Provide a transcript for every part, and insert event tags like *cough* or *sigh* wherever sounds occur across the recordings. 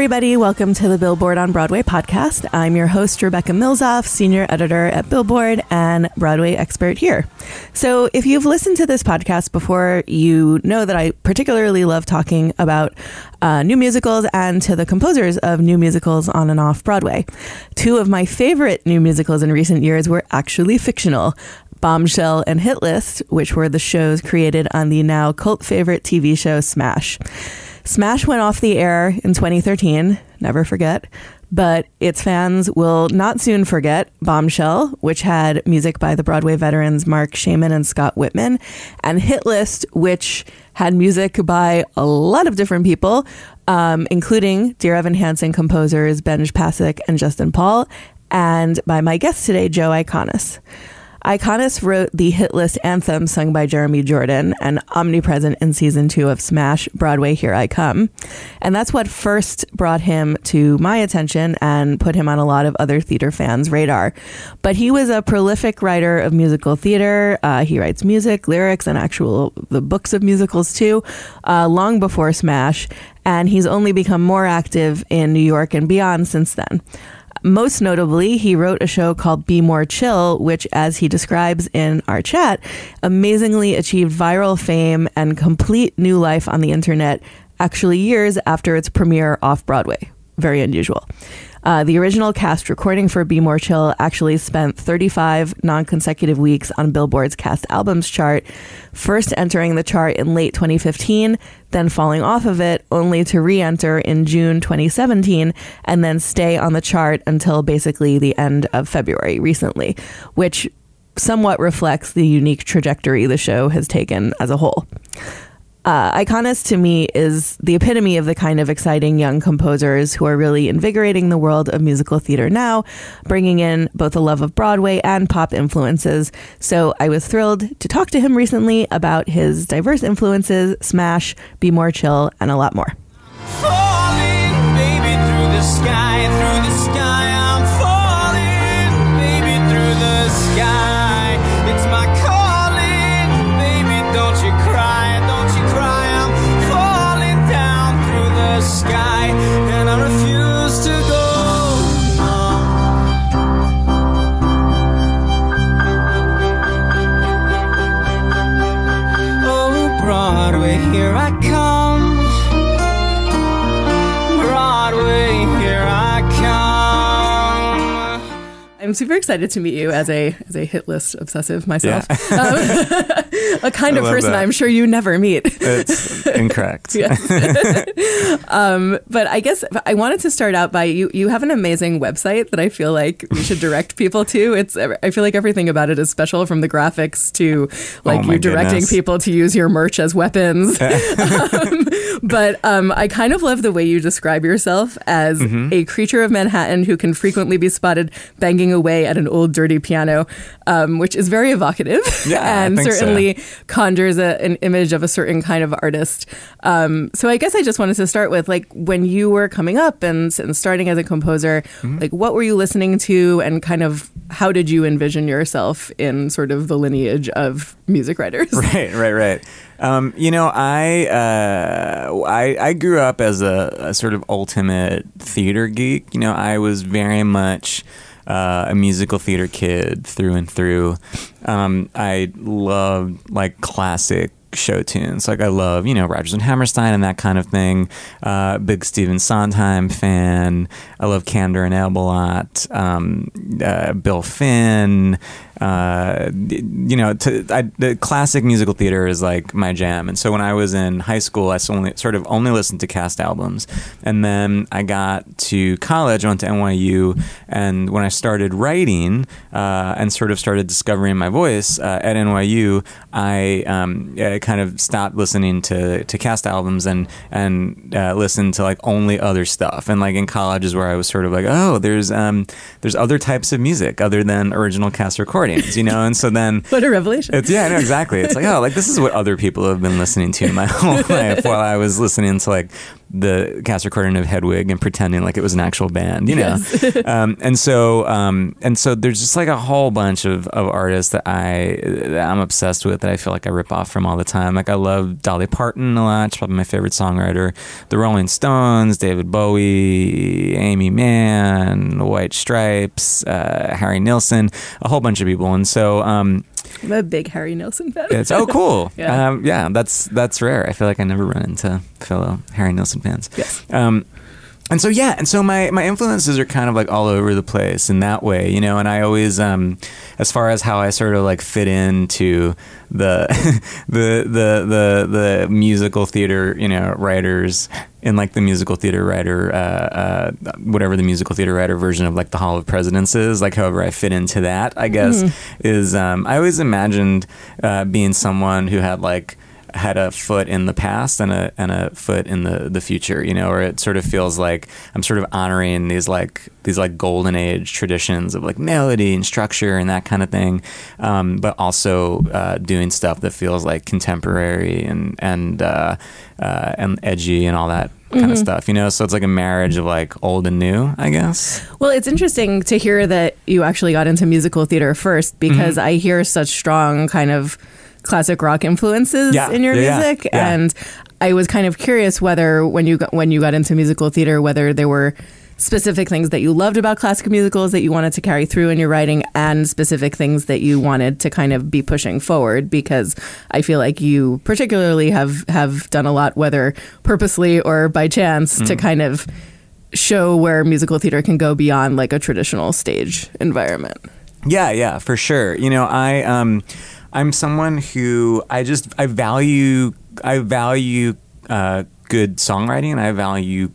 Everybody. Welcome to the Billboard on Broadway podcast. I'm your host, Rebecca Milzoff, senior editor at Billboard and Broadway expert here. So, if you've listened to this podcast before, you know that I particularly love talking about uh, new musicals and to the composers of new musicals on and off Broadway. Two of my favorite new musicals in recent years were actually fictional. Bombshell and Hit List, which were the shows created on the now cult favorite TV show Smash. Smash went off the air in 2013, never forget, but its fans will not soon forget Bombshell, which had music by the Broadway veterans Marc Shaiman and Scott Wittman, and Hit List, which had music by a lot of different people, um, including Dear Evan Hansen composers Benj Pasek and Justin Paul, and by my guest today, Joe Iconis. Iconis wrote the Hit List anthem sung by Jeremy Jordan and omnipresent in season two of Smash Broadway Here I Come. And that's what first brought him to my attention and put him on a lot of other theater fans' radar. But he was a prolific writer of musical theater. Uh, he writes music, lyrics, and actual the books of musicals too, uh, long before Smash. And he's only become more active in New York and beyond since then. Most notably, he wrote a show called Be More Chill, which, as he describes in our chat, amazingly achieved viral fame and complete new life on the internet, actually years after its premiere off Broadway. Very unusual. Uh, the original cast recording for Be More Chill actually spent 35 non consecutive weeks on Billboard's cast albums chart, first entering the chart in late 2015, then falling off of it, only to re enter in June 2017, and then stay on the chart until basically the end of February recently, which somewhat reflects the unique trajectory the show has taken as a whole. Uh, Iconis to me is the epitome of the kind of exciting young composers who are really invigorating the world of musical theater now, bringing in both a love of Broadway and pop influences. So I was thrilled to talk to him recently about his diverse influences, Smash, Be More Chill, and a lot more. Falling, baby, here I come. Broadway, here I come. I'm super excited to meet you as a as a hit list obsessive myself. Um, *laughs* *laughs* a kind I of person that. I'm sure you never meet. It's *laughs* incorrect. *laughs* um, but I guess I wanted to start out by you. You have an amazing website that I feel like we should direct people to. It's I feel like everything about it is special, from the graphics to like Oh you directing goodness. people to use your merch as weapons. um, but um, I kind of love the way you describe yourself as Mm-hmm. a creature of Manhattan who can frequently be spotted banging away at an old dirty piano, um, which is very evocative Yeah, and certainly conjures a, an image of a certain kind of artist. Um, so I guess I just wanted to start with like when you were coming up and, and starting as a composer, Mm-hmm. like what were you listening to and kind of how did you envision yourself in sort of the lineage of music writers? *laughs* Right, right, right. Um, you know, I, uh, I I grew up as a, a sort of ultimate theater geek. You know, I was very much uh, a musical theater kid through and through. Um, I loved like classic show tunes. Like I love, you know, Rodgers and Hammerstein and that kind of thing. Uh, big Stephen Sondheim fan. I love Kander and Abelot, um, uh, Bill Finn. Uh, you know, to, I, the classic musical theater is like my jam. And so when I was in high school, I only, sort of only listened to cast albums. And then I got to college, I went to NYU, and when I started writing uh, and sort of started discovering my voice uh, at NYU, I um, kind of stopped listening to, to cast albums and and uh, listened to like only other stuff. And like in college is where I was sort of like, oh, there's um, there's other types of music other than original cast recordings, you know. And so then *laughs* What a revelation. it's yeah, no, exactly. It's like oh, like this is what other people have been listening to my *laughs* whole life while I was listening to like the cast recording of Hedwig and pretending like it was an actual band, you know. *laughs* um, and so um, and so there's just like a whole bunch of, of artists that I that I'm obsessed with that I feel like I rip off from all the time. Like I love Dolly Parton a lot. She's probably my favorite songwriter. The Rolling Stones, David Bowie, Aimee Mann, the White Stripes, uh, Harry Nilsson, a whole bunch of people. And so um, I'm a big Harry Nilsson fan. it's oh cool. *laughs* Yeah. Um, yeah, that's that's rare. I feel like I never run into fellow Harry Nilsson fans. Yes. Um, and so yeah, and so my my influences are kind of like all over the place in that way, you know. And I always, um, as far as how I sort of like fit into the *laughs* the the the the musical theater, you know, writers in like the musical theater writer, uh, uh, whatever the musical theater writer version of like the Hall of Presidents is, like however I fit into that, I guess, is um, I always imagined uh, being someone who had like had a foot in the past and a and a foot in the the future you know or it sort of feels like I'm sort of honoring these like these like golden age traditions of like melody and structure and that kind of thing um, but also uh, doing stuff that feels like contemporary and and uh, uh, and edgy and all that kind of stuff you know? So it's like a marriage of like old and new I guess. Well, it's interesting to hear that you actually got into musical theater first because Mm-hmm. I hear such strong kind of classic rock influences Yeah, in your yeah, music, yeah. and I was kind of curious whether when you got, when you got into musical theater, whether there were specific things that you loved about classical musicals that you wanted to carry through in your writing, and specific things that you wanted to kind of be pushing forward. Because I feel like you particularly have have done a lot, whether purposely or by chance, Mm. to kind of show where musical theater can go beyond like a traditional stage environment. Yeah, yeah, for sure. You know, I um I'm someone who I just I value I value uh, good songwriting and I value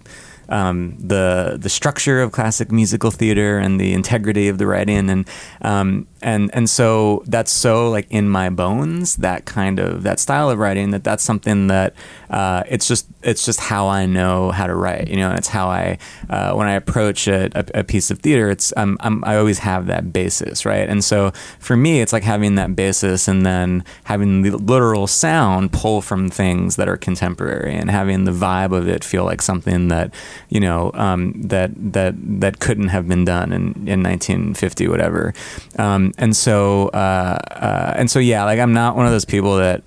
um, the the structure of classic musical theater and the integrity of the writing. And um, and and so that's so like in my bones that kind of that style of writing that that's something that uh, it's just it's just how I know how to write you know and it's how I uh, when I approach a, a, piece of theater it's I'm, I'm, I always have that basis right? And so for me it's like having that basis and then having the literal sound pull from things that are contemporary and having the vibe of it feel like something that you know um, that that that couldn't have been done in, in 1950 whatever. Um, and so uh, uh, and so yeah like I'm not one of those people that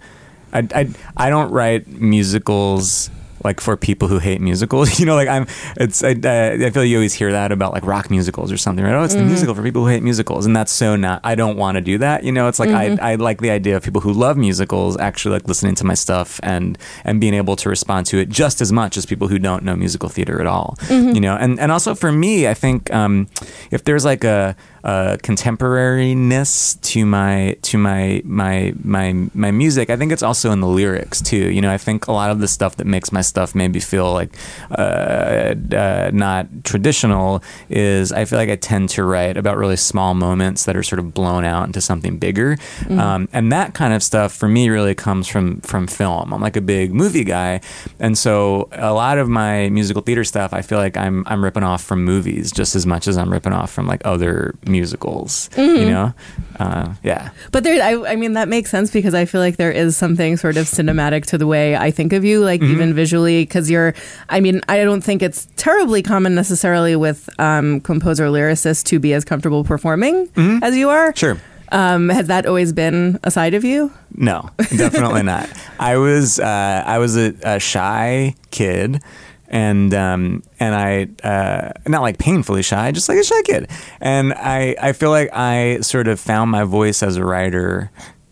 I, I, I don't write musicals like for people who hate musicals *laughs* you know like i'm it's i, I I feel like you always hear that about like rock musicals or something right? Oh it's the musical for people who hate musicals and that's so not i don't want to do that you know? It's like I, I like the idea of people who love musicals actually like listening to my stuff and and being able to respond to it just as much as people who don't know musical theater at all you know? And and also for me i think um if there's like a uh, contemporariness to my to my my my my music. I think it's also in the lyrics too. You know, I think a lot of the stuff that makes my stuff maybe feel like uh, uh, not traditional is I feel like I tend to write about really small moments that are sort of blown out into something bigger, um, and that kind of stuff for me really comes from from film. I'm like a big movie guy, and so a lot of my musical theater stuff I feel like I'm I'm ripping off from movies just as much as I'm ripping off from like other musicals. You know, uh, yeah. But there, I, I mean, that makes sense because I feel like there is something sort of cinematic to the way I think of you, like even visually, because you're, I mean, I don't think it's terribly common necessarily with um, composer lyricists to be as comfortable performing as you are. Sure. Um, has that always been a side of you? No, definitely not. *laughs* I was uh, I was a, a shy kid, and um, and I uh, not like painfully shy, just like a shy kid. And I I feel like I sort of found my voice as a writer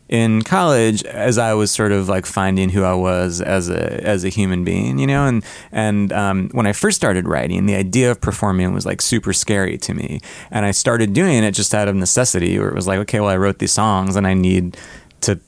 in college as I was sort of like finding who I was as a as a human being, you know, and and um, when I first started writing, the idea of performing was like super scary to me, and I started doing it just out of necessity, where it was like, okay, well, I wrote these songs, and I need to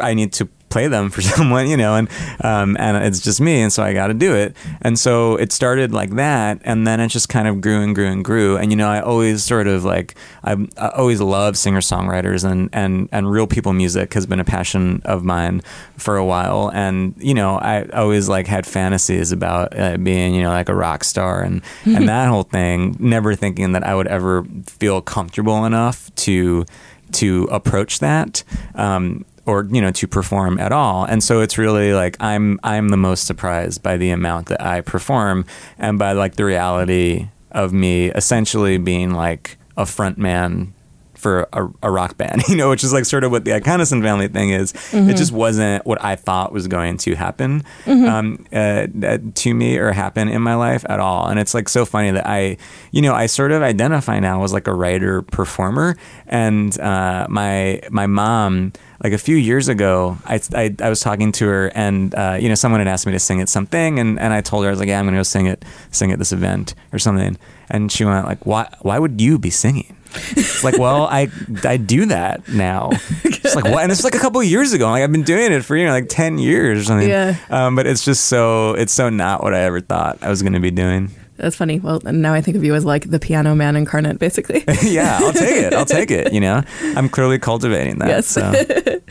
I need to play them for *laughs* someone, you know, and um, and it's just me, and so I got to do it. And so it started like that, and then it just kind of grew and grew and grew. And you know, I always sort of like I, I always love singer songwriters, and and and real people music has been a passion of mine for a while. And you know, I always like had fantasies about uh, being you know like a rock star and *laughs* and that whole thing. Never thinking that I would ever feel comfortable enough to to approach that. Um, or you know to perform at all. And so it's really like i'm i'm the most surprised by the amount that i perform and by like the reality of me essentially being like a front man for a, a rock band *laughs* you know which is like sort of what the Iconis and family thing is. It just wasn't what i thought was going to happen um, uh, uh, to me or happen in my life at all. And it's like so funny that i you know i sort of identify now as like a writer performer. And uh, my my mom like a few years ago, I, I, I was talking to her, and uh, you know, someone had asked me to sing at something, and, and I told her I was like, yeah, I'm gonna go sing it, sing at this event or something, and she went like, why why would you be singing? It's like, well, I I do that now. It's like what? And it's like a couple of years ago. Like I've been doing it for you know like ten years or something. Yeah. Um, but it's just so it's so not what I ever thought I was gonna be doing. That's funny. Well, now I think of you as like the piano man incarnate, basically. *laughs* yeah, I'll take it. I'll take it. You know, I'm clearly cultivating that. Yes. So,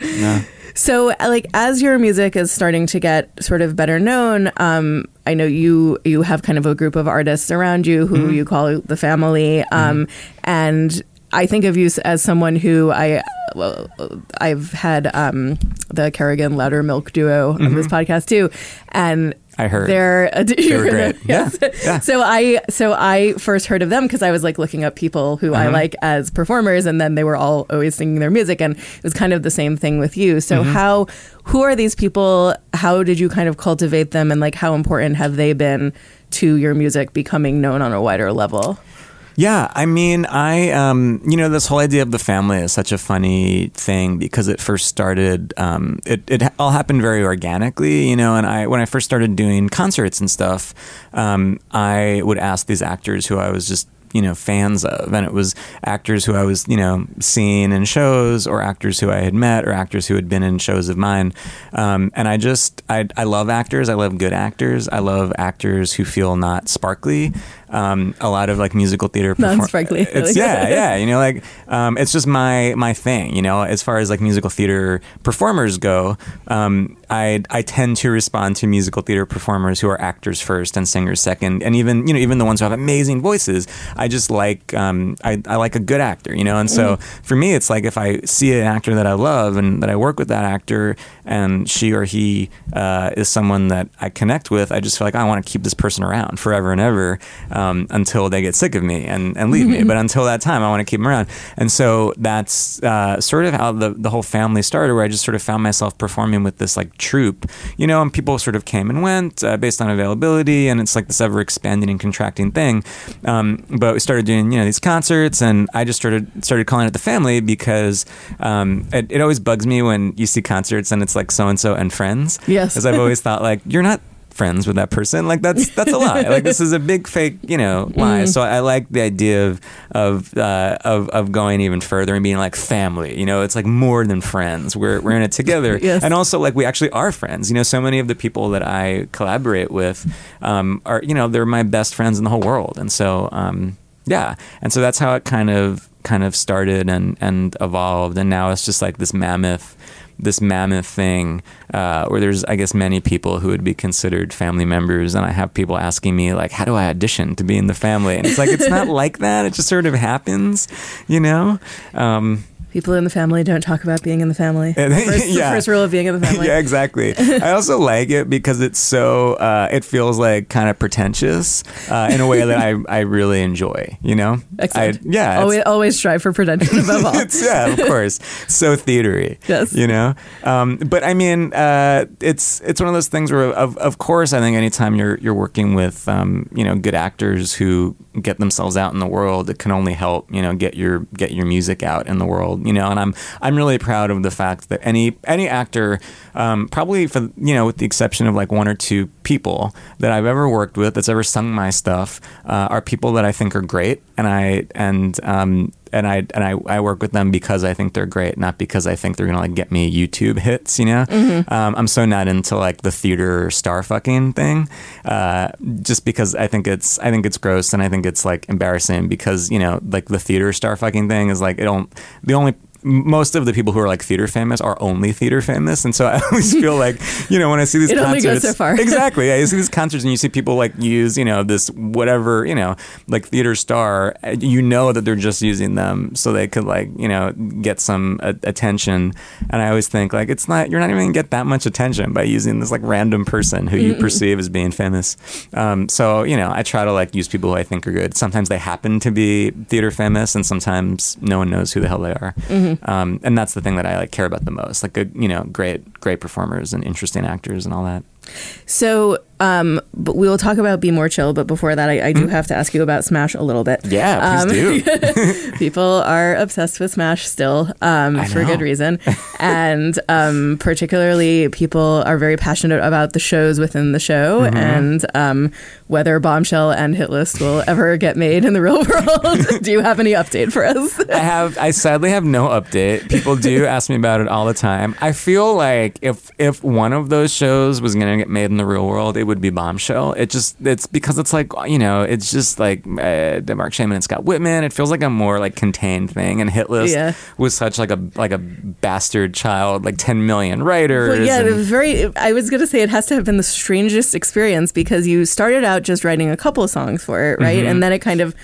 *laughs* yeah. So, like, as your music is starting to get sort of better known, um, I know you you have kind of a group of artists around you who you call the family, um, and I think of you as someone who I well, I've had um, the Kerrigan Lowdermilk duo on this podcast too, and I heard. they're *laughs* They were great. *laughs* yes. Yeah, yeah. So I so I first heard of them because I was like looking up people who. I like as performers, and then they were all always singing their music, and it was kind of the same thing with you. So Mm-hmm. how who are these people? How did you kind of cultivate them, and like how important have they been to your music becoming known on a wider level? Yeah, I mean, I, um, you know, this whole idea of the family is such a funny thing because it first started, um, it, it all happened very organically, you know, and I, when I first started doing concerts and stuff, um, I would ask these actors who I was just, you know, fans of, and it was actors who I was, you know, seeing in shows or actors who I had met or actors who had been in shows of mine. Um, and I just, I, I love actors. I love good actors. I love actors who feel not sparkly. Um, a lot of like musical theater perform- Non-sparkly. It's *laughs* yeah, yeah. You know, like um, it's just my my thing. You know, as far as like musical theater performers go, um, I I tend to respond to musical theater performers who are actors first and singers second, and even you know even the ones who have amazing voices. I just like um, I I like a good actor. You know, and so for me, it's like if I see an actor that I love and that I work with that actor, and she or he uh, is someone that I connect with, I just feel like I want to keep this person around forever and ever um, until they get sick of me and, and leave me. *laughs* But until that time, I want to keep them around. And so that's uh, sort of how the, the whole family started, where I just sort of found myself performing with this like troupe, you know, and people sort of came and went uh, based on availability. And it's like this ever expanding and contracting thing. Um, but we started doing, you know, these concerts, and I just started started calling it the family because um, it, it always bugs me when you see concerts and it's like so and so and friends. Yes. Because I've always *laughs* thought like you're not friends with that person. Like that's that's a lie. Like this is a big fake you know *laughs* lie. So i like the idea of of uh, of of going even further and being like family you know? It's like more than friends. We're we're in it together. *laughs* Yes. and also like we actually are friends. You know so many of the people that i collaborate with um, are you know they're my best friends in the whole world. And so um, yeah. And so that's how it kind of kind of started and and evolved. And now it's just like this mammoth this mammoth thing uh, where there's I guess many people who would be considered family members and I have people asking me like how do I audition to be in the family? And it's like it's not *laughs* like that. It just sort of happens you know? Um, People in the family don't talk about being in the family. And- First, The yeah. first rule of being in the family. *laughs* yeah, exactly. *laughs* I also like it because it's so uh, it feels like kind of pretentious uh, in a way that I, *laughs* I really enjoy. You know, Excellent. I, yeah, Always, always strive for pretension above all. yeah, of course, so theatery. Yes. you know. Um, but I mean, uh, it's it's one of those things where, of of course, I think anytime you're you're working with um, you know good actors who get themselves out in the world, it can only help you know get your get your music out in the world. You know, and I'm I'm really proud of the fact that any any actor, um, probably for you know with the exception of like one or two people that I've ever worked with that's ever sung my stuff, uh, are people that I think are great, and I and um, and I and I, I work with them because I think they're great, not because I think they're gonna like get me YouTube hits. You know, um, I'm so not into like the theater star fucking thing, uh, just because I think it's I think it's gross and I think it's like embarrassing because you know like the theater star fucking thing is like it don't the only most of the people who are like theater famous are only theater famous, and so I always feel *laughs* like you know when I see these It only concerts, goes so far. *laughs* exactly. Yeah, you see these concerts and you see people like use you know this whatever you know like theater star. uh, You know that they're just using them so they could like you know get some uh, attention. And I always think like it's not you're not even gonna get that much attention by using this like random person who you perceive as being famous. Um, so you know I try to like use people who I think are good. Sometimes they happen to be theater famous, and sometimes no one knows who the hell they are. *laughs* Um, and that's the thing that I like care about the most. Like a, you know great great performers and interesting actors and all that. So, um, but we will talk about Be More Chill. But before that, I, I do have to ask you about Smash a little bit. Hmm? Yeah, please do. *laughs* People are obsessed with Smash still, um, for good reason, *laughs* and um, particularly people are very passionate about the shows within the show Mm-hmm. and um, whether Bombshell and Hit List will ever get made in the real *laughs* world. do you have any update for us? I have. I sadly have no update. People do ask me about it all the time. I feel like if if one of those shows was get made in the real world, it would be Bombshell. It just it's because it's like you know it's just like uh, Marc Shaiman and Scott Wittman. It feels like a more like contained thing. And Hit List Yeah. was such like a like a bastard child, like ten million writers. Well, yeah, and- it was very. I was gonna say it has to have been the strangest experience because you started out just writing a couple of songs for it, right, Mm-hmm. and then it kind of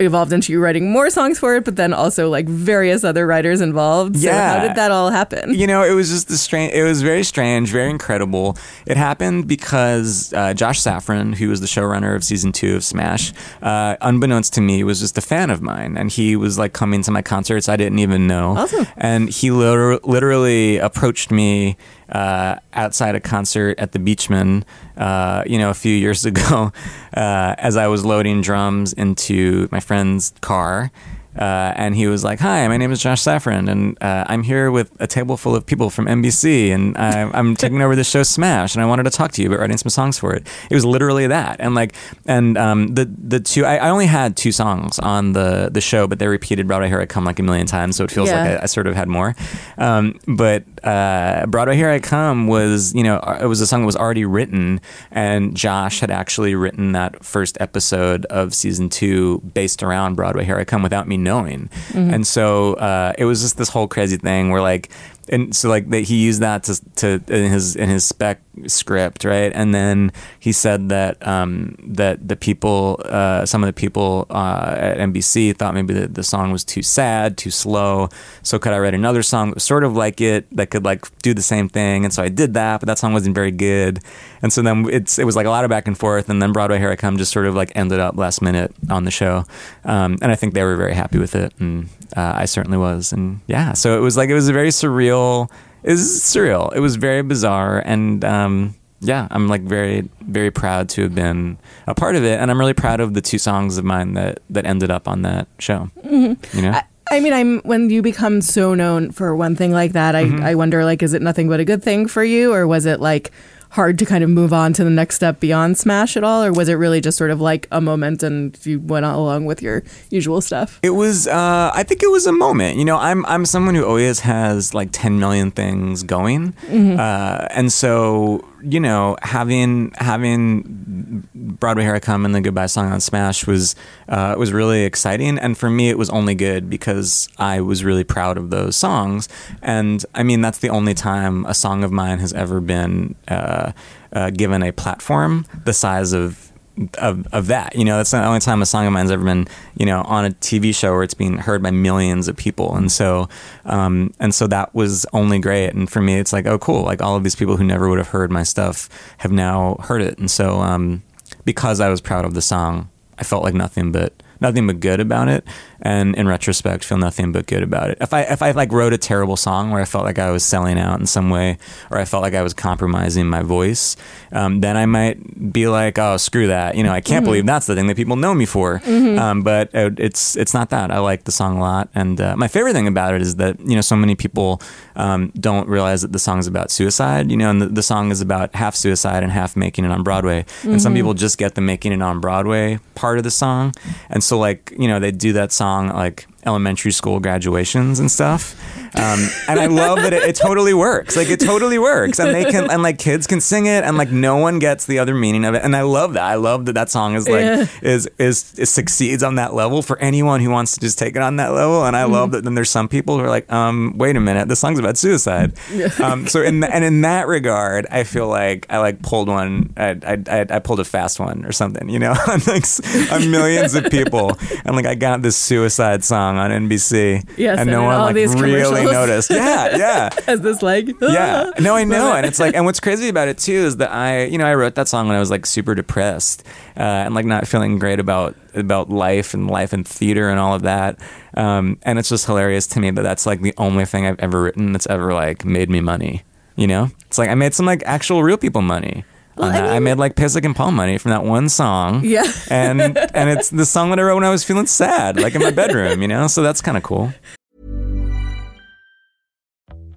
evolved into you writing more songs for it, but then also like various other writers involved. So Yeah. how did that all happen? You know, it was just the strange. It was very strange, very incredible. It happened because uh, Josh Safran, who was the showrunner of season two of Smash, uh, unbeknownst to me, was just a fan of mine, and he was like coming to my concerts. I didn't even know. Awesome. And he literally approached me uh, outside a concert at the Beechman, uh, you know, a few years *laughs* ago, uh, as I was loading drums into my friend's car. Uh, and he was like, "Hi, my name is Josh Safran, and uh, I'm here with a table full of people from NBC, and I, I'm *laughs* taking over the show Smash, and I wanted to talk to you about writing some songs for it." It was literally that, and like, and um, the the two, I, I only had two songs on the the show, but they repeated "Broadway Here I Come" like a million times, so it feels Yeah. like I, I sort of had more. Um, but uh, "Broadway Here I Come" was, you know, it was a song that was already written, and Josh had actually written that first episode of season two based around "Broadway Here I Come" without me knowing, and so uh, it was just this whole crazy thing where like. And so, like, that he used that to, to in his in his spec script, right? And then he said that um, that the people, uh, some of the people uh, at NBC thought maybe the, the song was too sad, too slow. So could I write another song that was sort of like it that could like do the same thing? And so I did that, but that song wasn't very good. And so then it's it was like a lot of back and forth. And then Broadway Here I Come just sort of like ended up last minute on the show, um, and I think they were very happy with it, and uh, I certainly was. And yeah, so it was like it was a very surreal. It was surreal. It was very bizarre, and um, yeah, I'm like very, very proud to have been a part of it, and I'm really proud of the two songs of mine that that ended up on that show. You know, I mean, I'm when you become so known for one thing like that, I, Mm-hmm. I wonder like, is it nothing but a good thing for you, or was it like hard to kind of move on to the next step beyond Smash at all, or was it really just sort of like a moment and you went along with your usual stuff? It was. Uh, I think it was a moment. You know, I'm I'm someone who always has like 10 million things going, uh, and so you know, having having Broadway Here Come and the Goodbye song on Smash was uh, was really exciting, and for me, it was only good because I was really proud of those songs, and I mean that's the only time a song of mine has ever been uh, uh, given a platform the size of of, of that. You know, that's the only time a song of mine's ever been, you know, on a TV show where it's being heard by millions of people. And so, um, and so that was only great. And for me, it's like, oh, cool. Like all of these people who never would have heard my stuff have now heard it. And so, um, because I was proud of the song, I felt like nothing but nothing but good about it and in retrospect feel nothing but good about it. If i if i like wrote a terrible song where i felt like i was selling out in some way or i felt like i was compromising my voice um, then i might be like oh screw that. You know i can't believe that's the thing that people know me for. Um, but it's it's not that. I like the song a lot. And uh, my favorite thing about it is that you know so many people um, don't realize that the song is about suicide you know and the, the song is about half suicide and half making it on broadway. And some people just get the making it on broadway part of the song. And so like you know they do that song at, like elementary school graduations and stuff. Um, and i love that it, it totally works. Like it totally works. And they can and like kids can sing it and like no one gets the other meaning of it. And i love that. I love that that song is like Yeah. is, is is succeeds on that level for anyone who wants to just take it on that level. And i love that then there's some people who are like um wait a minute this song's about suicide. Um so in the, and in that regard i feel like i like pulled one i i, I, I pulled a fast one or something you know? *laughs* On like millions of people. And like i got this suicide song on nbc Yes, and no one like really *laughs* noticed. Yeah yeah. *laughs* As this like *laughs* yeah. No i know and it's like and what's crazy about it too is that i you know i wrote that song when i was like super depressed uh, and like not feeling great about about life and life and theater and all of that. Um, and it's just hilarious to me that that's like the only thing i've ever written that's ever like made me money you know? It's like i made some like actual real people money. on Well, I that. I, made like Pasek and Paul money from that one song. Yeah. and *laughs* and it's the song that I wrote when I was feeling sad, like in my bedroom, you know. So that's kind of cool.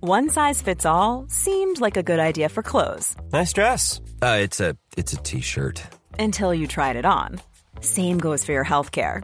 One size fits all seemed like a good idea for clothes Nice dress. Uh, it's a it's a t-shirt. until you tried it on. Same goes for your healthcare.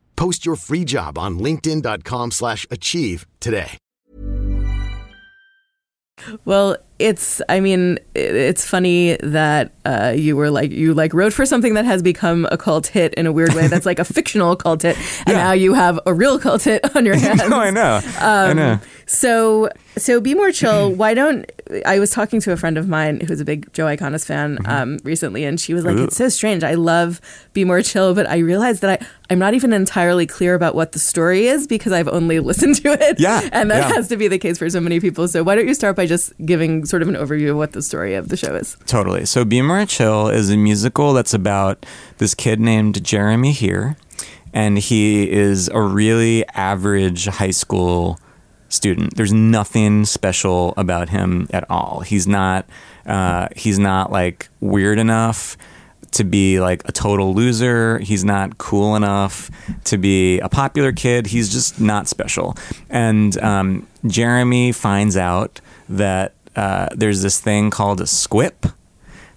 Post your free job on linkedin.com/achieve slash achieve today. Well, it's. I mean, it's funny that uh, you were like you like wrote for something that has become a cult hit in a weird way. That's like a *laughs* fictional cult hit, and Yeah. now you have a real cult hit on your hands. *laughs* no, I know, I know. So, so be more chill. *clears throat* Why don't I was talking to a friend of mine who's a big Joe Iconis fan Mm-hmm. um, recently, and she was like, "It's so strange. I love Be More Chill, but I realized that I I'm not even entirely clear about what the story is because I've only *laughs* listened to it. Yeah, and that yeah. has to be the case for so many people. So why don't you start by just giving sort of an overview of what the story of the show is? Totally. So Be More Chill is a musical that's about this kid named Jeremy Heere, and he is a really average high school student. There's nothing special about him at all. He's not. Uh, he's not like weird enough to be like a total loser. He's not cool enough to be a popular kid. He's just not special. And um, Jeremy finds out that uh, there's this thing called a squip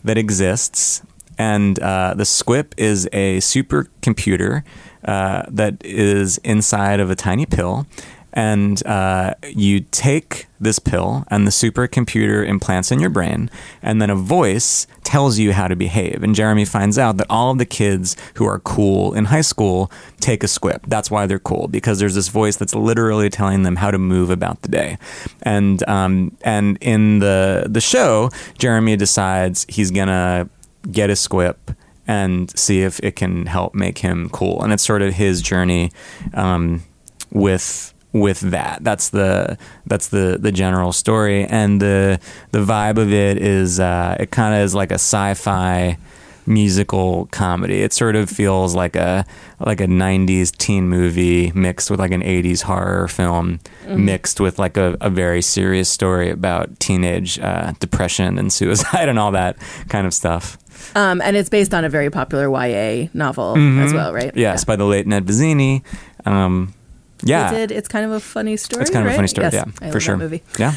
that exists. And uh, the squip is a supercomputer uh, that is inside of a tiny pill. And uh, you take this pill, and the supercomputer implants in your brain, and then a voice tells you how to behave. And Jeremy finds out that all of the kids who are cool in high school take a squip. That's why they're cool because there's this voice that's literally telling them how to move about the day. And um, and in the the show, Jeremy decides he's gonna get a squip and see if it can help make him cool. And it's sort of his journey um, with with that. That's the that's the the general story, and the the vibe of it is uh, it kind of is like a sci-fi musical comedy. It sort of feels like a like a '90s teen movie mixed with like an '80s horror film, mixed with like a, a very serious story about teenage uh, depression and suicide *laughs* and all that kind of stuff. Um, and it's based on a very popular YA novel as well, right? Mm-hmm. Yes, by the late Ned Vizzini. Um, yeah, did. It's kind of a funny story. it's kind of a funny story. Yes, yeah, I for sure. movie. Yeah.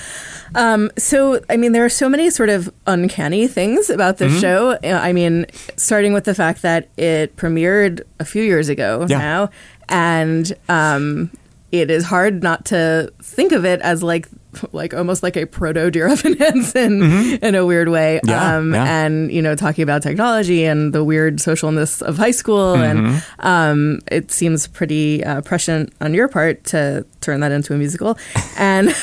So, I mean, there are so many sort of uncanny things about Mm-hmm. this show. Uh, I mean, starting with the fact that it premiered a few years ago Yeah. now, and um, it is hard not to think of it as like *laughs* like almost like a proto Dear Evan *laughs* Hansen in a weird way. Mm-hmm. Yeah, um, yeah. And, you know, talking about technology and the weird socialness of high school. And Mm-hmm. um, it seems pretty uh, prescient on your part to turn that into a musical. *laughs* and,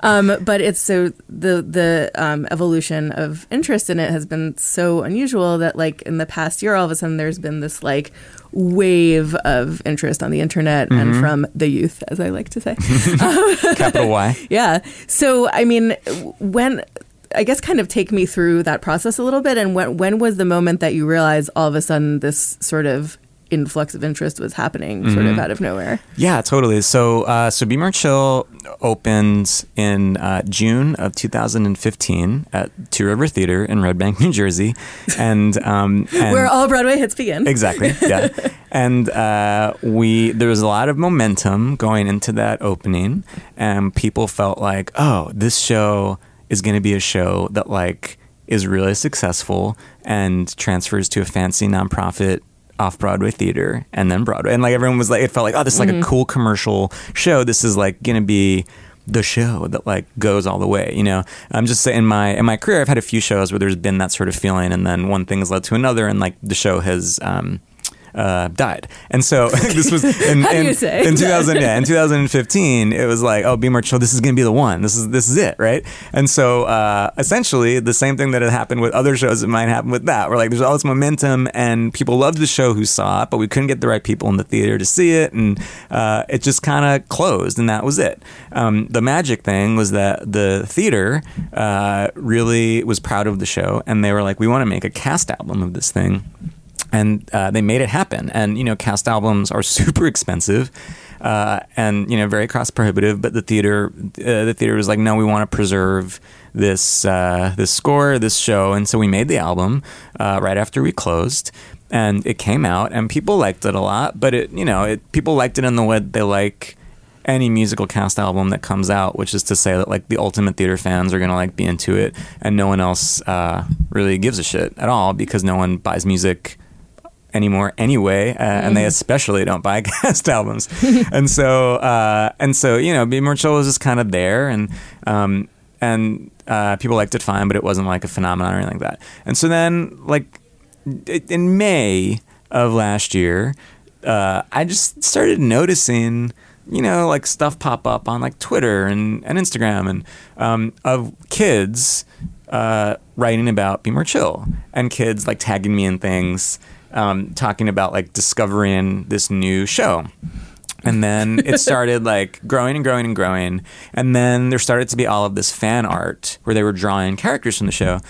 um, but it's so the, the um, evolution of interest in it has been so unusual that, like, in the past year, all of a sudden there's been this, like, wave of interest on the internet Mm-hmm. and from the youth, as I like to say. Capital Y. Yeah. So, I mean, when I guess kind of take me through that process a little bit, and when when was the moment that you realized all of a sudden this sort of influx of interest was happening, sort Mm-hmm. of out of nowhere? Yeah, totally. So, uh, so Be More Chill opened in uh, June of 2015 at Two River Theater in Red Bank, *laughs* New Jersey, and, um, and Where all Broadway hits begin. exactly, yeah. *laughs* and uh, we there was a lot of momentum going into that opening, and people felt like, oh, this show is going to be a show that like is really successful and transfers to a fancy nonprofit off Broadway theater and then Broadway. And like everyone was like, it felt like, oh, this is like a cool commercial show. This is like going to be the show that like goes all the way, you know. I'm just saying in my in my career I've had a few shows where there's been that sort of feeling and then one thing has led to another and like the show has um uh, died, and so *laughs* this was *laughs* in, in, in 2000. Yeah, in 2015, it was like, oh, Be More Chill. This is going to be the one. This is this is it, right? And so uh, essentially, the same thing that had happened with other shows that might happen with that. We're like there's all this momentum, and people loved the show who saw it, but we couldn't get the right people in the theater to see it, and uh, it just kind of closed, and that was it. Um, the magic thing was that the theater uh, really was proud of the show, and they were like, we want to make a cast album of this thing and uh, they made it happen. And you know, cast albums are *laughs* super expensive, uh, and you know, very cost prohibitive. But the theater, uh, the theater was like, no, we want to preserve this uh, this score, this show, and so we made the album uh, right after we closed. And it came out, and people liked it a lot. But it, you know, it, people liked it in the way they like any musical cast album that comes out, which is to say that like the ultimate theater fans are gonna like be into it, and no one else uh, really gives a shit at all because no one buys music anymore anyway, uh, and they especially don't buy *laughs* cast albums. *laughs* and so, uh, and so, you know, Be More Chill was just kind of there, and um, and uh, people liked it fine, but it wasn't like a phenomenon or anything like that. And so then, like in May of last year, uh, I just started noticing. You know, like stuff pop up on like Twitter and, and Instagram and um, of kids uh, writing about Be More Chill and kids like tagging me in things, um, talking about like discovering this new show. And then it *laughs* started like growing and growing and growing. And then there started to be all of this fan art where they were drawing characters from the show.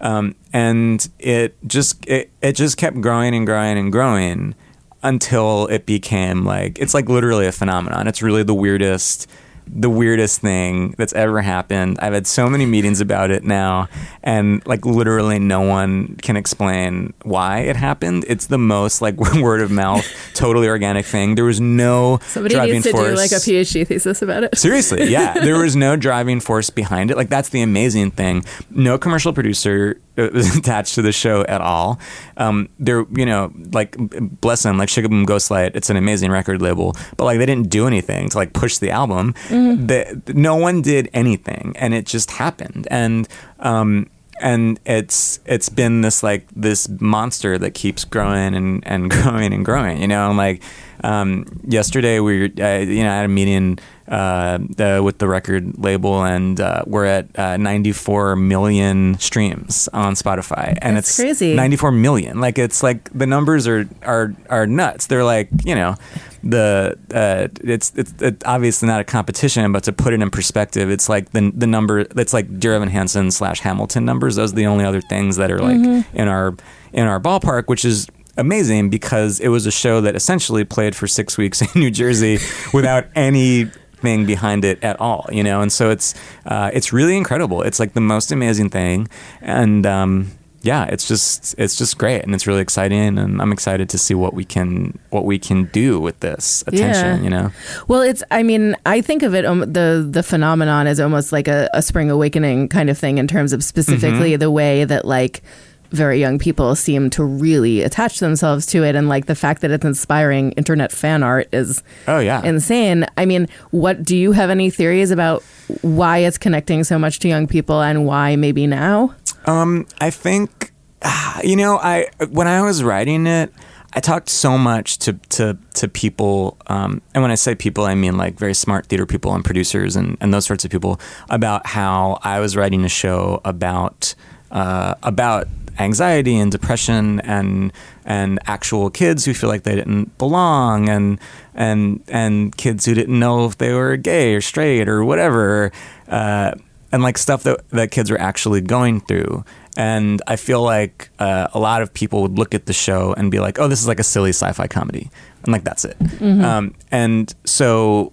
Um, and it just it, it just kept growing and growing and growing until it became like it's like literally a phenomenon. It's really the weirdest the weirdest thing that's ever happened. I've had so many meetings about it now, and like literally no one can explain why it happened. It's the most like *laughs* word of mouth, totally organic thing. There was no Somebody driving needs to force. do like a PhD thesis about it. Seriously, yeah. *laughs* There was no driving force behind it. Like that's the amazing thing. No commercial producer was *laughs* attached to the show at all. Um, there, you know, like bless them, like Sh-K-Boom Ghostlight. It's an amazing record label, but like they didn't do anything to like push the album. The, no one did anything, and it just happened. And um, and it's it's been this like this monster that keeps growing and, and *laughs* growing and growing you know and like um, yesterday we were uh, you know I had a meeting uh, uh, with the record label, and uh, we're at uh, 94 million streams on Spotify, and That's it's crazy. 94 million. Like it's like the numbers are are are nuts. They're like you know the uh, it's it's it's obviously not a competition, but to put it in perspective, it's like the the number. It's like Dear Evan Hansen slash Hamilton numbers. Those are the only other things that are like Mm-hmm. in our in our ballpark, which is amazing because it was a show that essentially played for six weeks in New Jersey *laughs* without anything behind it at all, you know. And so it's uh, it's really incredible. It's like the most amazing thing, and um, yeah, it's just it's just great, and it's really exciting, and I'm excited to see what we can what we can do with this attention, Yeah. you know. Well, it's. I mean, I think of it um, the the phenomenon as almost like a, a spring awakening kind of thing in terms of specifically the way that like very young people seem to really attach themselves to it, and like the fact that it's inspiring internet fan art is Oh yeah, insane. I mean, what do you have any theories about why it's connecting so much to young people and why maybe now? Um, I think, *sighs* you know, I when I was writing it, I talked so much to to to people, um, and when I say people, I mean like very smart theater people and producers and and those sorts of people about how I was writing a show about uh, about anxiety and depression and and actual kids who feel like they didn't belong and and and kids who didn't know if they were gay or straight or whatever uh, and like stuff that that kids were actually going through. And I feel like uh, a lot of people would look at the show and be like, "Oh, this is like a silly sci-fi comedy," and like that's it. Um, and so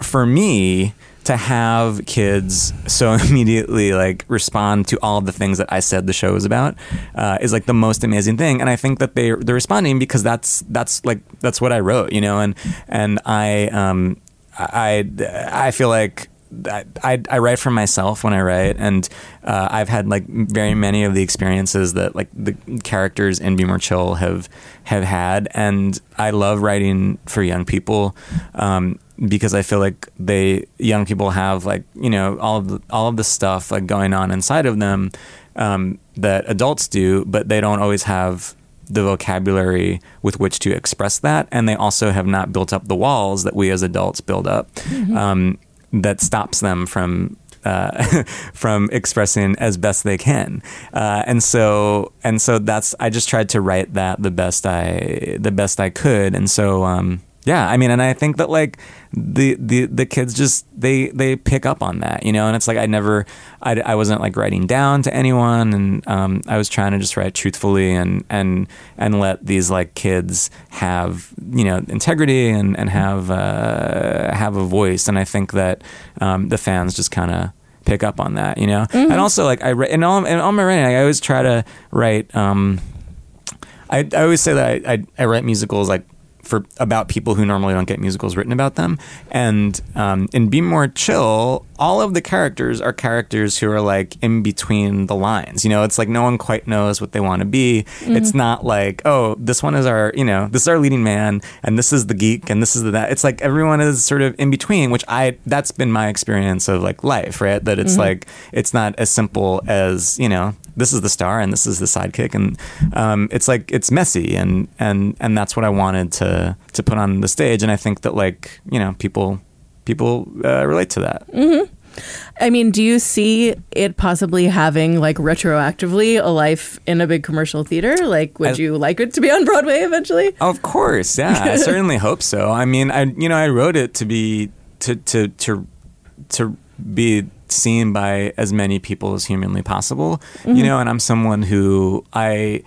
for me to have kids so *laughs* immediately like respond to all the things that I said the show is about uh, is like the most amazing thing, and I think that they they're responding because that's that's like that's what I wrote, you know, and and I um I I feel like. I, I, I write for myself when I write, and uh, I've had like very many of the experiences that like the characters in Be More Chill have have had, and I love writing for young people. Um, because I feel like they young people have like you know all of the, all of the stuff like going on inside of them um, that adults do, but they don't always have the vocabulary with which to express that, and they also have not built up the walls that we as adults build up um, that stops them from. Uh, *laughs* from expressing as best they can, uh, and so and so that's I just tried to write that the best I the best I could, and so um, yeah, I mean, and I think that like the the the kids just they they pick up on that, you know, and it's like I never I, I wasn't like writing down to anyone, and um, I was trying to just write truthfully and and and let these like kids have you know integrity and and have uh, have a voice, and I think that um, the fans just kind of pick up on that, you know, and also like I write in all in all my writing, I always try to write. Um, I, I always say that I, I, I write musicals like for about people who normally don't get musicals written about them. And um, in Be More Chill, all of the characters are characters who are like in between the lines. You know, it's like no one quite knows what they want to be. It's not like, oh, this one is our, you know, this is our leading man, and this is the geek, and this is the that. It's like everyone is sort of in between, which I that's been my experience of like life, right? That it's like it's not as simple as you know this is the star and this is the sidekick and um, it's like it's messy and and and that's what I wanted to to put on the stage. And I think that like you know people people uh, relate to that. I mean, do you see it possibly having like retroactively a life in a big commercial theater? Like, would I- you like it to be on Broadway eventually? of course yeah. I *laughs* certainly hope so. I mean I you know I wrote it to be to to to to be seen by as many people as humanly possible you know and I'm someone who I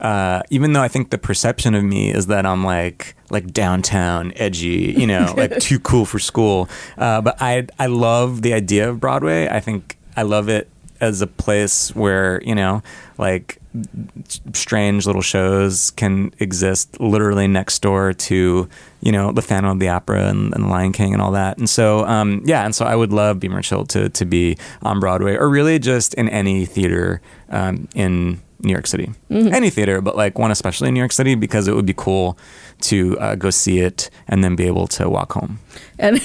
uh, even though I think the perception of me is that I'm like like downtown, edgy, you know, *laughs* like too cool for school. Uh, but I I love the idea of Broadway. I think I love it as a place where you know, like strange little shows can exist literally next door to you know the Phantom of the Opera and, and Lion King and all that. And so um, yeah, and so I would love Be More Chill to to be on Broadway or really just in any theater um, in New York City, any theater, but like one especially in New York City because it would be cool to uh, go see it and then be able to walk home. And at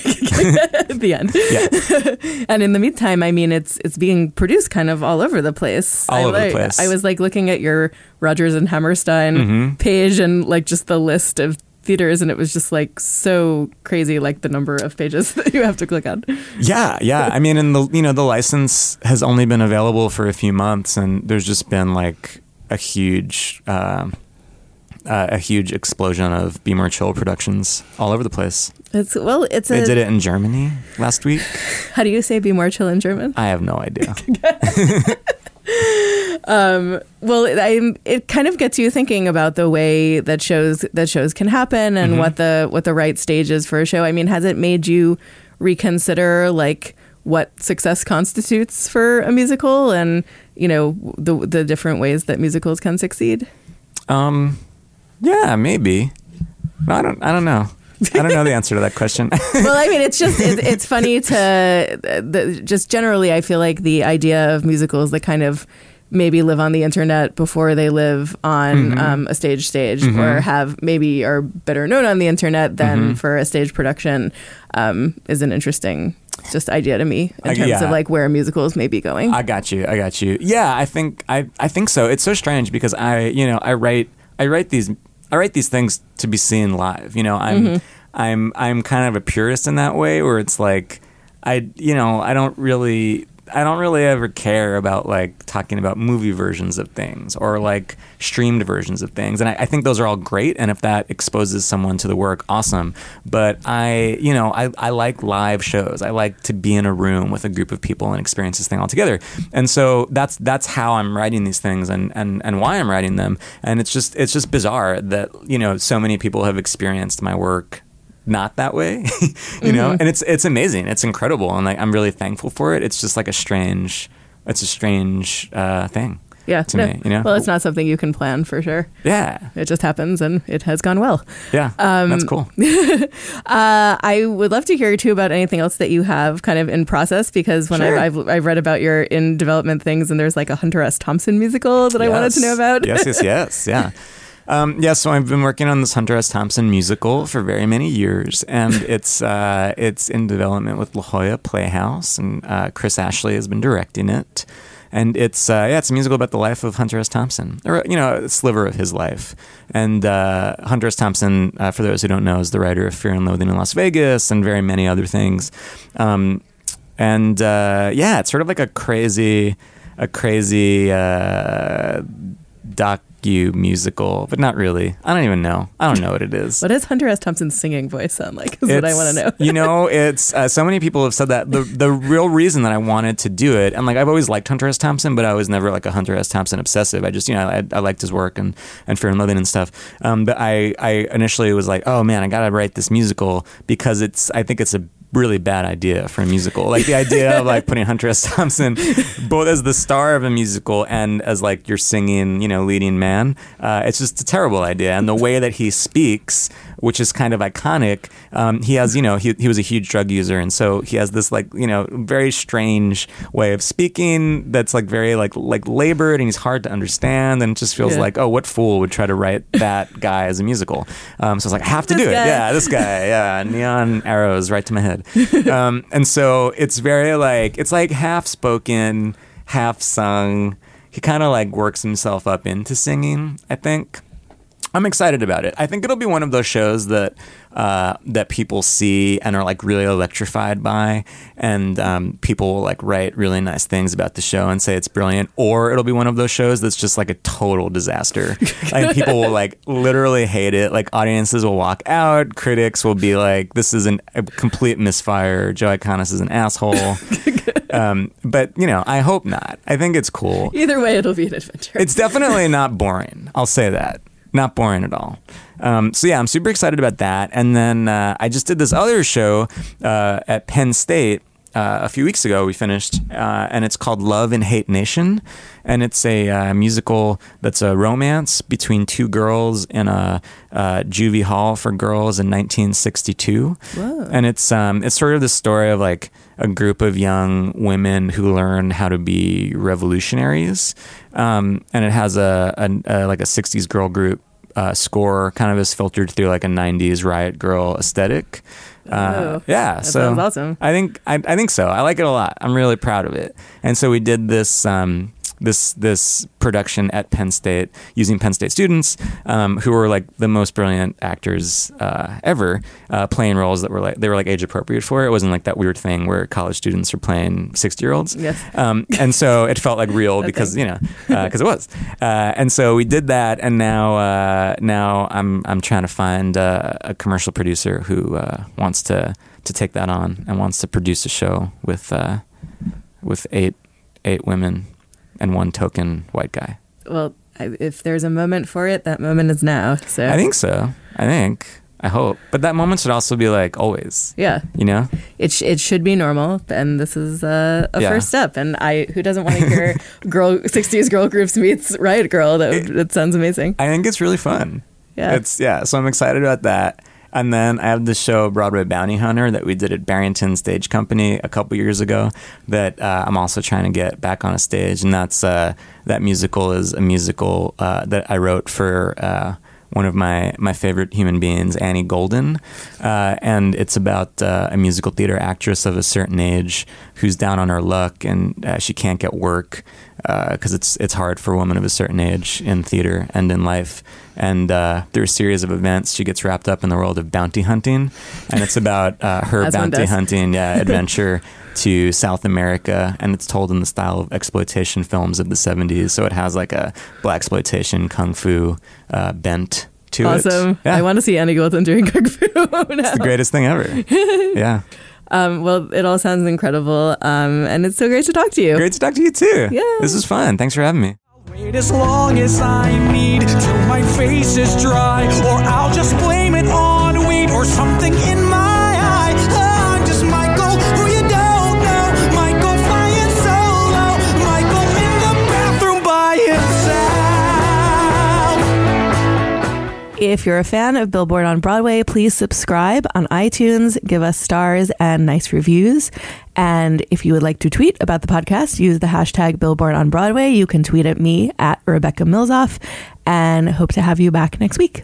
*laughs* the end. Yeah. *laughs* And in the meantime, I mean, it's it's being produced kind of all over the place. All I, over the place. I was like looking at your Rodgers and Hammerstein Mm-hmm. page and like just the list of theaters, and it was just like so crazy, like the number of pages *laughs* that you have to click on. Yeah, yeah. I mean, and the you know the license has only been available for a few months, and there's just been like a huge, uh, uh, a huge explosion of Be More Chill productions all over the place. It's well, it's They a. did it in Germany last week. *laughs* How do you say "be more chill" in German? I have no idea. *laughs* Um, well, it, I, it kind of gets you thinking about the way that shows that shows can happen and mm-hmm. what the what the right stage is for a show. I mean, has it made you reconsider like what success constitutes for a musical and you know the the different ways that musicals can succeed? Um, yeah, maybe. I don't. I don't know. I don't know the answer to that question. *laughs* well, I mean, it's just it, it's *laughs* funny to uh, the, just generally. I feel like the idea of musicals the kind of maybe live on the internet before they live on um, a stage stage, or have maybe are better known on the internet than for a stage production, um, is an interesting just idea to me in terms yeah. of like where musicals may be going. I got you. I got you. Yeah, I think I I think so. It's so strange because I you know I write I write these I write these things to be seen live. You know I'm I'm I'm kind of a purist in that way where it's like I you know I don't really I don't really ever care about like talking about movie versions of things or like streamed versions of things. And I, I think those are all great. And if that exposes someone to the work, awesome. But I, you know, I, I like live shows. I like to be in a room with a group of people and experience this thing all together. And so that's that's how I'm writing these things and, and, and why I'm writing them. And it's just it's just bizarre that, you know, so many people have experienced my work not that way, *laughs* you know, and it's it's amazing, it's incredible, and like I'm really thankful for it. It's just like a strange, it's a strange uh, thing. yeah, to no. me, you know. Well, it's not something you can plan for sure. Yeah, It just happens, and it has gone well. yeah, that's cool. *laughs* Uh, I would love to hear too about anything else that you have kind of in process because when Sure. I've, I've, I've read about your in development things and there's like a Hunter S. Thompson musical that I wanted to know about. yes, yes, yes, yeah. *laughs* Um, yeah, so I've been working on this Hunter S. Thompson musical for very many years, and *laughs* it's uh, it's in development with La Jolla Playhouse, and uh, Chris Ashley has been directing it. And it's uh, yeah, it's a musical about the life of Hunter S. Thompson, or you know, a sliver of his life. And uh, Hunter S. Thompson, uh, for those who don't know, is the writer of Fear and Loathing in Las Vegas and very many other things. Um, and uh, yeah, it's sort of like a crazy, a crazy uh, docu musical, but not really. I don't even know. I don't know what it is. *laughs* What does Hunter S. Thompson's singing voice sound like? Is what I want to know. you know, *laughs* it's uh, so many people have said that the the real reason that I wanted to do it, and like I've always liked Hunter S. Thompson, but I was never like a Hunter S. Thompson obsessive. I just you know I, I liked his work and and Fear and Loathing and stuff. Um, but I I initially was like, oh man, I gotta write this musical because it's I think it's a really bad idea for a musical. Like the idea of like putting Hunter S. Thompson both as the star of a musical and as like your singing, you know, leading man. Uh, it's just a terrible idea. And the way that he speaks, which is kind of iconic, um, he has, you know, he, he was a huge drug user. And so he has this like, you know, very strange way of speaking that's like very like, like labored and he's hard to understand. And it just feels Yeah. like, oh, what fool would try to write that guy as a musical? Um, so I was like, I have to This do guy. it. Yeah, this guy. Yeah. Neon arrows right to my head. *laughs* Um, and so it's very like, it's like half spoken, half sung. He kind of like works himself up into singing, I think. I'm excited about it. I think it'll be one of those shows that uh, that people see and are like really electrified by, and um, people will like write really nice things about the show and say it's brilliant. Or it'll be one of those shows that's just like a total disaster. like people will like literally hate it. Like audiences will walk out. Critics will be like, "This is an, a complete misfire. Joe Iconis is an asshole." *laughs* um, but you know, I hope not. I think it's cool. Either way, it'll be an adventure. It's definitely not boring. I'll say that. Not boring at all. Um, so yeah, I'm super excited about that. And then uh, I just did this other show uh, at Penn State uh, a few weeks ago. We finished, uh, and it's called Love in Hate Nation, and it's a uh, musical that's a romance between two girls in a uh, juvie hall for girls in 1962. And it's um, it's sort of the story of like a group of young women who learn how to be revolutionaries, um, and it has a, a, a like a '60s girl group uh, score, kind of is filtered through like a '90s riot girl aesthetic. Uh, Oh, yeah, that so sounds awesome. I think I, I think so. I like it a lot. I'm really proud of it. And so we did this um, this this production at Penn State using Penn State students um, who were like the most brilliant actors uh, ever uh, playing roles that were like they were like age appropriate for it. It wasn't like that weird thing where college students are playing sixty year olds. Yes. Um, and so it felt like real *laughs* because you know because it was. Uh, and so we did that, and now uh, now I'm I'm trying to find uh, a commercial producer who uh, wants to to take that on and wants to produce a show with uh, with eight eight women and one token white guy. Well, I, if there's a moment for it, that moment is now. So I think so. I think. I hope. But that moment should also be like always. yeah, You know? it sh- it should be normal, and this is uh, a Yeah. first step. And I who doesn't want to hear *laughs* girl '60s girl groups meets Riot Girl? That would, that sounds amazing. I think it's really fun. Yeah. It's yeah, so I'm excited about that. And then I have the show Broadway Bounty Hunter that we did at Barrington Stage Company a couple years ago that uh, I'm also trying to get back on a stage, and that's uh, that musical is a musical uh, that I wrote for. Uh, one of my, my favorite human beings, Annie Golden. Uh, and it's about uh, a musical theater actress of a certain age who's down on her luck and uh, she can't get work because it's, it's hard for a woman of a certain age in theater and in life. And uh, through a series of events, she gets wrapped up in the world of bounty hunting. And it's about uh, *laughs* her bounty hunting yeah, *laughs* adventure to South America, and it's told in the style of exploitation films of the '70s. So it has like a black exploitation kung fu uh, bent to it. Awesome. Yeah, I want to see Annie Golden doing kung fu. *laughs* now. it's the greatest thing ever. yeah, Um, well, it all sounds incredible, um, and it's so great to talk to you. great to talk to you too. Yeah. this is fun. Thanks for having me. Wait as long as I need till my face is dry, or I'll just blame it on weed or something in If you're a fan of Billboard on Broadway, please subscribe on iTunes, give us stars and nice reviews. And if you would like to tweet about the podcast, use the hashtag Billboard on Broadway. You can tweet at me at Rebecca Milzoff and hope to have you back next week.